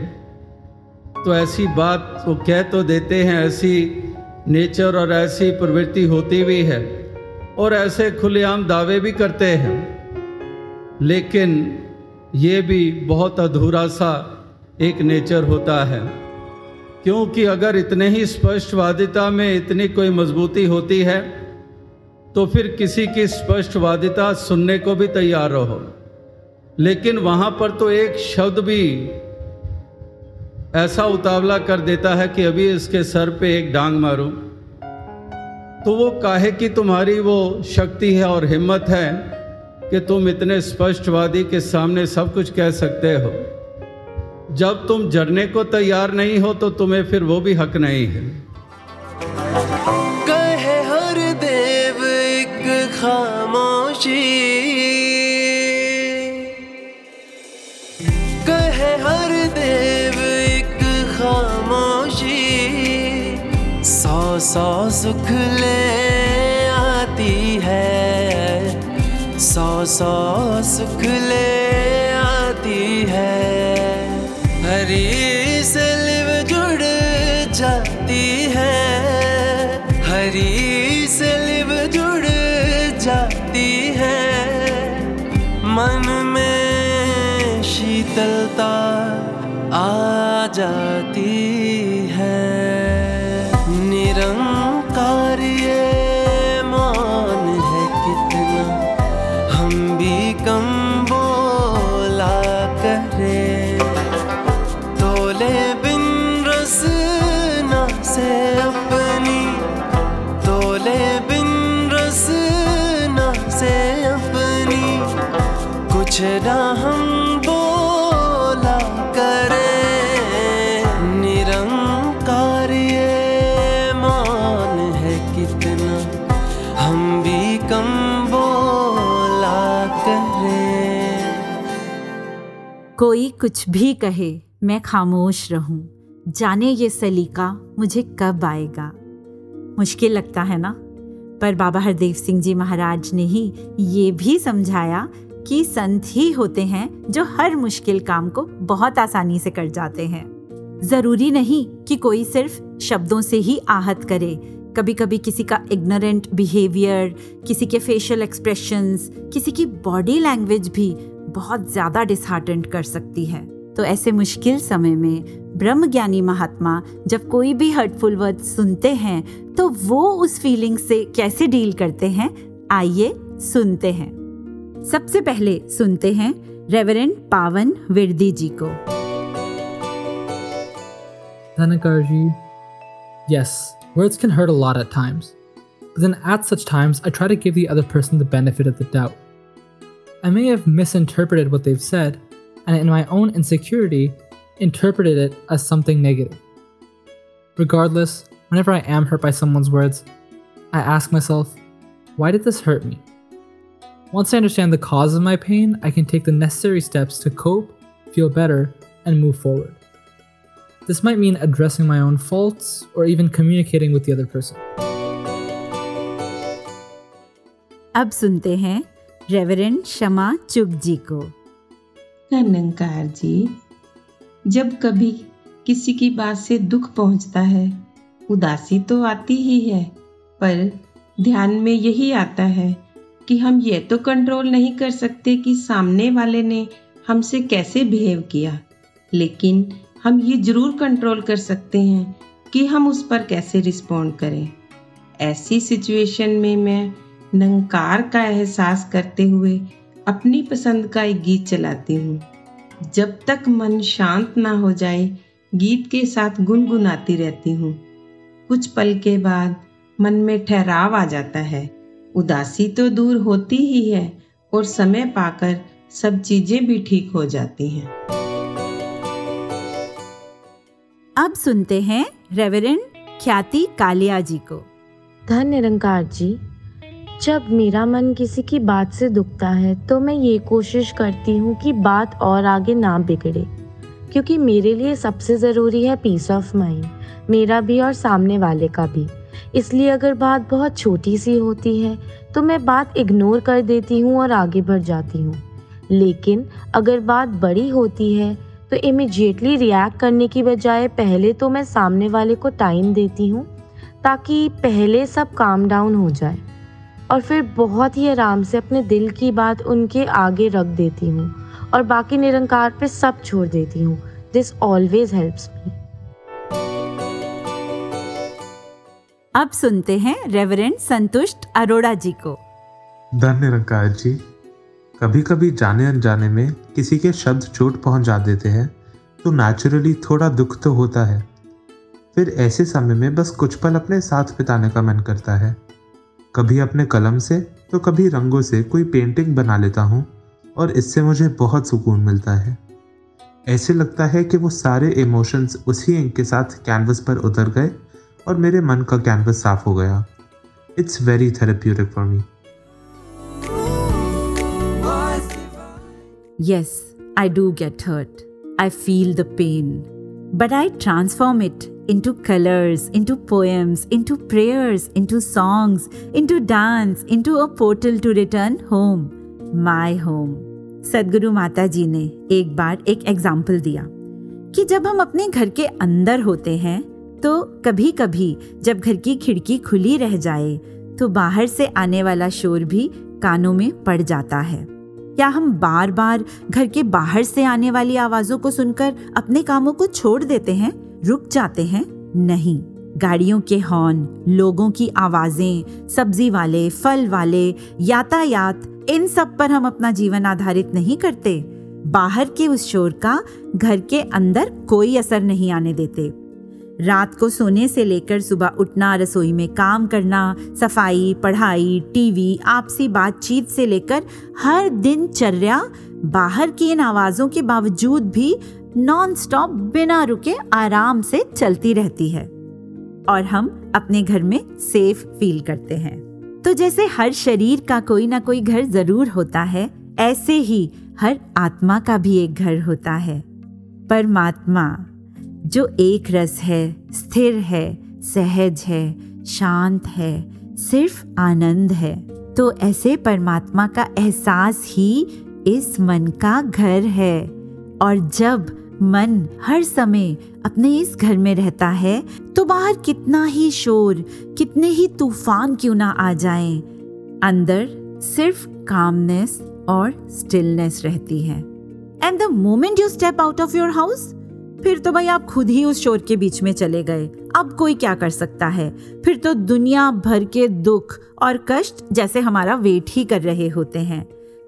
तो ऐसी बात वो कह तो देते हैं, ऐसी नेचर और ऐसी प्रवृत्ति होती भी है। और ऐसे खुलेआम दावे भी करते हैं। लेकिन ये भी बहुत अधूरा सा एक नेचर होता है। क्योंकि अगर इतने ही स्पष्टवादिता में इतनी कोई मजबूती होती है तो फिर किसी की स्पष्टवादिता सुनने को भी तैयार रहो। लेकिन वहाँ पर तो एक शब्द भी ऐसा उतावला कर देता है कि अभी इसके सर पे एक डांग मारूं। तो वो काहे की तुम्हारी वो शक्ति है और हिम्मत है कि तुम इतने स्पष्टवादी के सामने सब कुछ कह सकते हो। जब तुम जरने को तैयार नहीं हो तो तुम्हें फिर वो भी हक नहीं है। कहे हर देव एक खामोशी। कहे हर देव सौ सुख ले आती है। सौ सौ सुख ले आती है। हरी से लिव जुड़ जाती है। हरी से लिव जुड़ जाती है। मन में शीतलता आ जाती है। निरंकार कोई कुछ भी कहे, मैं खामोश रहूँ। जाने ये सलीका मुझे कब आएगा? मुश्किल लगता है ना? पर बाबा हरदेव सिंह जी महाराज ने ही ये भी समझाया कि संत ही होते हैं जो हर मुश्किल काम को बहुत आसानी से कर जाते हैं। ज़रूरी नहीं कि कोई सिर्फ़ शब्दों से ही आहत करे। कभी कभी किसी का इग्नोरेंट बिहेवियर किसी के फेशियल एक्सप्रेशंस किसी की बॉडी लैंग्वेज भी बहुत ज़्यादा डिसहार्टेंड कर सकती है तो ऐसे मुश्किल समय में ब्रह्म ज्ञानी महात्मा जब कोई भी हर्टफुल वर्ड सुनते हैं तो वो उस फीलिंग से कैसे डील करते हैं आइए सुनते हैं सबसे पहले सुनते हैं रेवरेंड पावन विरदी जी को Dhanakarji, yes, words can hurt a lot at times. But then at such times, I try to give the other person the benefit of the doubt. I may have misinterpreted what they've said, and in my own insecurity, interpreted it as something negative. Regardless, whenever I am hurt by someone's words, I ask myself, why did this hurt me? Once I understand the cause of my pain, I can take the necessary steps to cope, feel better, and move forward. This might mean addressing my own faults or even communicating with the other person. अब सुनते हैं reverend शमा चुग जी को। निरंकार जी। जब कभी किसी की बात से दुख पहुँचता है, उदासी तो आती ही है, पर ध्यान में यही आता है कि हम ये तो कंट्रोल नहीं कर सकते कि सामने वाले ने हमसे कैसे बिहेव किया, लेकिन हम ये ज़रूर कंट्रोल कर सकते हैं कि हम उस पर कैसे रिस्पोंड करें। ऐसी सिचुएशन में मैं नंकार का एहसास करते हुए अपनी पसंद का एक गीत चलाती हूँ। जब तक मन शांत ना हो जाए गीत के साथ गुनगुनाती रहती हूँ। कुछ पल के बाद मन में ठहराव आ जाता है। उदासी तो दूर होती ही है और समय पाकर सब चीज़ें भी ठीक हो जाती हैं। अब सुनते हैं रेवरेंड ख्याति कालिया जी को। धन निरंकार जी जब मेरा मन किसी की बात से दुखता है तो मैं ये कोशिश करती हूँ कि बात और आगे ना बिगड़े, क्योंकि मेरे लिए सबसे ज़रूरी है पीस ऑफ़ माइंड मेरा भी और सामने वाले का भी। इसलिए अगर बात बहुत छोटी सी होती है तो मैं बात इग्नोर कर देती हूँ और आगे बढ़ जाती हूँ। लेकिन अगर बात बड़ी होती है तो इमिजिएटली रिएक्ट करने की बजाय पहले तो मैं सामने वाले को टाइम देती हूँ, ताकि पहले सब काम डाउन हो जाए। और फिर बहुत ही आराम से अपने दिल की बात उनके आगे रख देती हूँ और बाकी निरंकार पे सब छोड़ देती हूँ। दिस ऑलवेज हेल्प्स मी अब सुनते हैं रेवरेंड संतुष्ट अरोड़ा जी को। धन निरंकार जी कभी कभी जाने अनजाने में किसी के शब्द चोट पहुँचा देते हैं तो नेचुरली थोड़ा दुख तो होता है। फिर ऐसे समय में बस कुछ पल अपने साथ बिताने का मन करता है। कभी अपने कलम से तो कभी रंगों से कोई पेंटिंग बना लेता हूँ और इससे मुझे बहुत सुकून मिलता है ऐसे लगता है कि वो सारे इमोशंस उसी इंक के साथ कैनवस पर उतर गए और मेरे मन का कैनवस साफ़ हो गया it's very therapeutic for me Yes, I do get hurt. I feel the pain. But I transform it into colors, into poems, into prayers, into songs, into dance, into a portal to return home. My home. सदगुरु माता जी ने एक बार एक example दिया कि जब हम अपने घर के अंदर होते हैं तो कभी कभी जब घर की खिड़की खुली रह जाए तो बाहर से आने वाला शोर भी कानों में पड़ जाता है क्या हम बार बार घर के बाहर से आने वाली आवाजों को सुनकर अपने कामों को छोड़ देते हैं रुक जाते हैं? नहीं। गाड़ियों के हॉर्न, लोगों की आवाज़ें, सब्ज़ी वाले, फल वाले, यातायात, इन सब पर हम अपना जीवन आधारित नहीं करते। बाहर के उस शोर का घर के अंदर कोई असर नहीं आने देते। रात को सोने से लेकर सुबह उठना, रसोई में काम करना, सफ़ाई, पढ़ाई, टीवी, आपसी बातचीत से लेकर हर दिनचर्या, बाहर की इन आवाजों के बावजूद भी नॉन स्टॉप बिना रुके आराम से चलती रहती है। और हम अपने घर में सेफ़ फील करते हैं। तो जैसे हर शरीर का कोई ना कोई घर ज़रूर होता है, ऐसे ही हर आत्मा का भी एक घर होता है। परमात्मा, जो एक रस है, स्थिर है, सहज है, शांत है, सिर्फ़ आनंद है। तो ऐसे परमात्मा का एहसास ही इस मन का घर है। और जब मन हर समय अपने इस घर में रहता है तो बाहर कितना ही शोर कितने ही तूफ़ान क्यों ना आ जाएँ, अंदर सिर्फ़ कामनेस और स्टिलनेस रहती है। And the moment you step out of your house फिर तो भाई आप खुद ही उस शोर के बीच में चले गए। अब कोई क्या कर सकता है? फिर तो दुनिया भर के दुख और कष्ट जैसे हमारा वेट ही कर रहे होते हैं।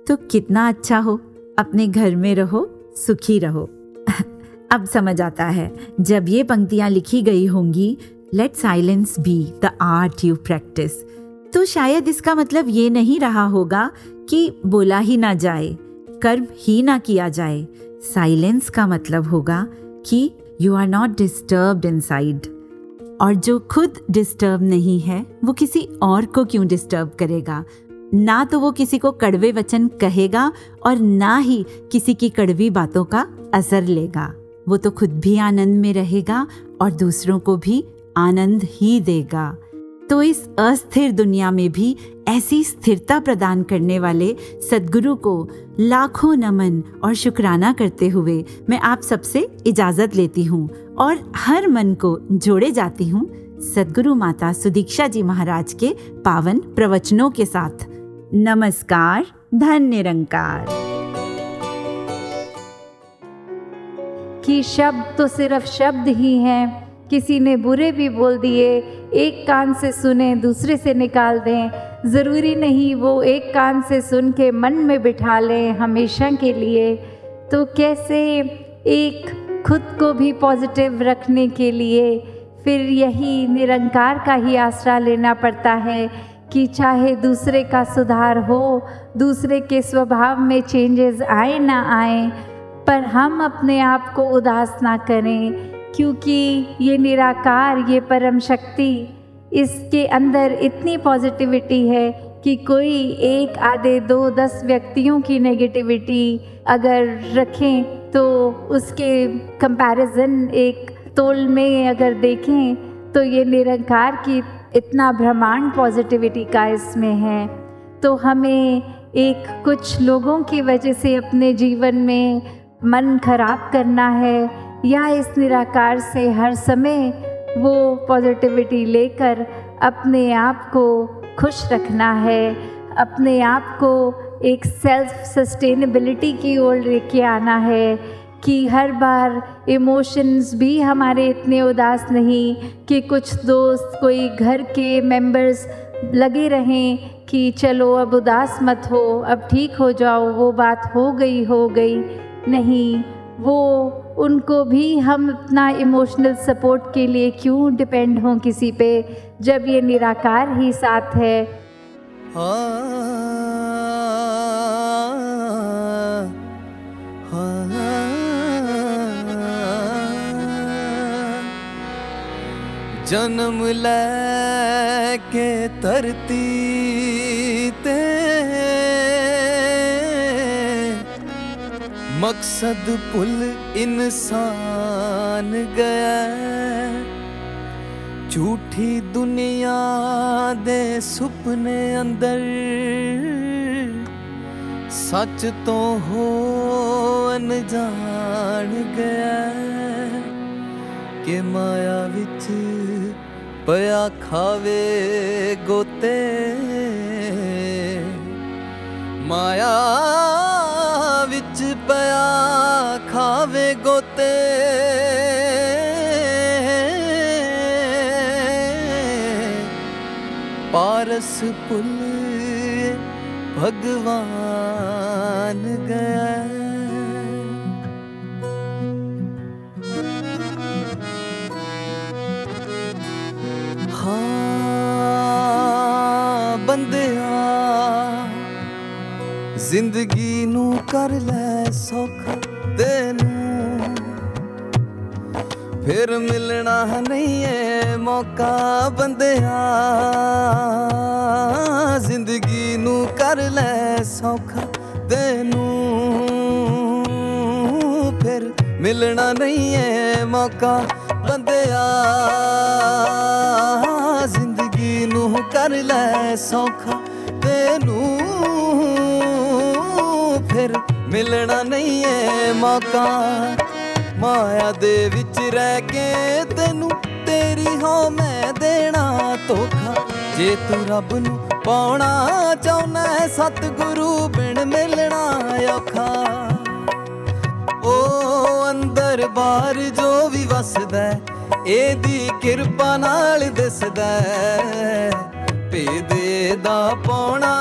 तो कितना अच्छा हो अपने घर में रहो सुखी रहो। अब समझ आता है। जब ये पंक्तियाँ लिखी गई होंगी let silence be the art you practise तो शायद इसका मतलब ये नहीं रहा होगा कि बोला ही ना जाए, कर्म ही ना किया जाए। साइलेंस का मतलब होगा कि you are not disturb inside और जो खुद डिस्टर्ब नहीं है, वो किसी और को क्यों डिस्टर्ब करेगा? ना तो वो किसी को कड़वे वचन कहेगा और ना ही किसी की कड़वी बातों का असर लेगा। वो तो खुद भी आनंद में रहेगा और दूसरों को भी आनंद ही देगा। तो इस अस्थिर दुनिया में भी ऐसी स्थिरता प्रदान करने वाले सदगुरु को लाखों नमन और शुक्राना करते हुए मैं आप सबसे इजाज़त लेती हूँ और हर मन को जोड़े जाती हूँ सदगुरु माता सुदीक्षा जी महाराज के पावन प्रवचनों के साथ। नमस्कार, धन्य निरंकार कि शब्द तो सिर्फ़ शब्द ही हैं। किसी ने बुरे भी बोल दिए, एक कान से सुने, दूसरे से निकाल दें। ज़रूरी नहीं वो एक कान से सुन के मन में बिठा लें हमेशा के लिए। तो कैसे एक खुद को भी पॉजिटिव रखने के लिए? फिर यही निरंकार का ही आसरा लेना पड़ता है कि चाहे दूसरे का सुधार हो, दूसरे के स्वभाव में चेंजेस आए ना आए पर हम अपने आप को उदास ना करें, क्योंकि ये निराकार, ये परम शक्ति, इसके अंदर इतनी पॉजिटिविटी है कि कोई एक आधे दो दस व्यक्तियों की नेगेटिविटी अगर रखें तो उसके कंपैरिजन एक तोल में अगर देखें तो ये निरंकार की इतना ब्रह्मांड पॉजिटिविटी का इसमें है। तो हमें एक कुछ लोगों की वजह से अपने जीवन में मन खराब करना है या इस निराकार से हर समय वो पॉजिटिविटी लेकर अपने आप को खुश रखना है, अपने आप को एक सेल्फ सस्टेनेबिलिटी की ओर लेके आना है कि हर बार इमोशंस भी हमारे इतने उदास नहीं कि कुछ दोस्त, कोई घर के मेंबर्स लगे रहें कि चलो अब उदास मत हो, अब ठीक हो जाओ, वो बात हो गई हो गई। नहीं, वो उनको भी हम अपना इमोशनल सपोर्ट के लिए क्यों डिपेंड हों किसी पे, जब ये निराकार ही साथ है? जन्म के तरती मकसद पुल इंसान गया झूठी दुनिया दे सुपने अंदर सच तो हो अनजान गया कि माया विच पया खावे गोते माया ਵਿੱਚ ਪਿਆ ਖਾਵੇ ਗੋਤੇ। ਪਾਰਸ ਪੁੱਲ ਭਗਵਾਨ ਗਿਆ ਹਾਂ ਬੰਦਿਆ ਜ਼ਿੰਦਗੀ ਨੂੰ ਕਰ ਲੈ। ਸੌਖਾ ਤੈਨੂੰ। ਫਿਰ ਮਿਲਣਾ ਨਹੀਂ ਏ ਮੌਕਾ ਬੰਦਿਆ। ਜ਼ਿੰਦਗੀ ਨੂੰ ਕਰ ਲੈ ਸੌਖਾ ਤੈਨੂੰ। ਫਿਰ ਮਿਲਣਾ ਨਹੀਂ ਏ ਮੌਕਾ ਬੰਦਿਆ। ਜ਼ਿੰਦਗੀ ਨੂੰ ਕਰ ਲੈ ਸੌਖਾ ਤੈਨੂੰ। ਫਿਰ ਮਿਲਣਾ ਨਹੀਂ ਏ ਮੌਕਾ। ਮਾਇਆ ਦੇ ਵਿੱਚ ਰਹਿ ਕੇ ਤੈਨੂੰ ਤੇਰੀ ਹੋ ਮੈਂ ਦੇਣਾ ਧੋਖਾ। ਜੇ ਤੂੰ ਰੱਬ ਨੂੰ ਪਾਉਣਾ ਚਾਹੁੰਦਾ ਹੈ ਸਤਿਗੁਰੂ ਬਿਨ ਮਿਲਣਾ ਔਖਾ। ਉਹ ਅੰਦਰ ਬਾਹਰ ਜੋ ਵੀ ਵਸਦਾ ਹੈ, ਇਹਦੀ ਕਿਰਪਾ ਨਾਲ ਦਿਸਦਾ ਹੈ। ਭੇਦ ਦਾ ਪਾਉਣਾ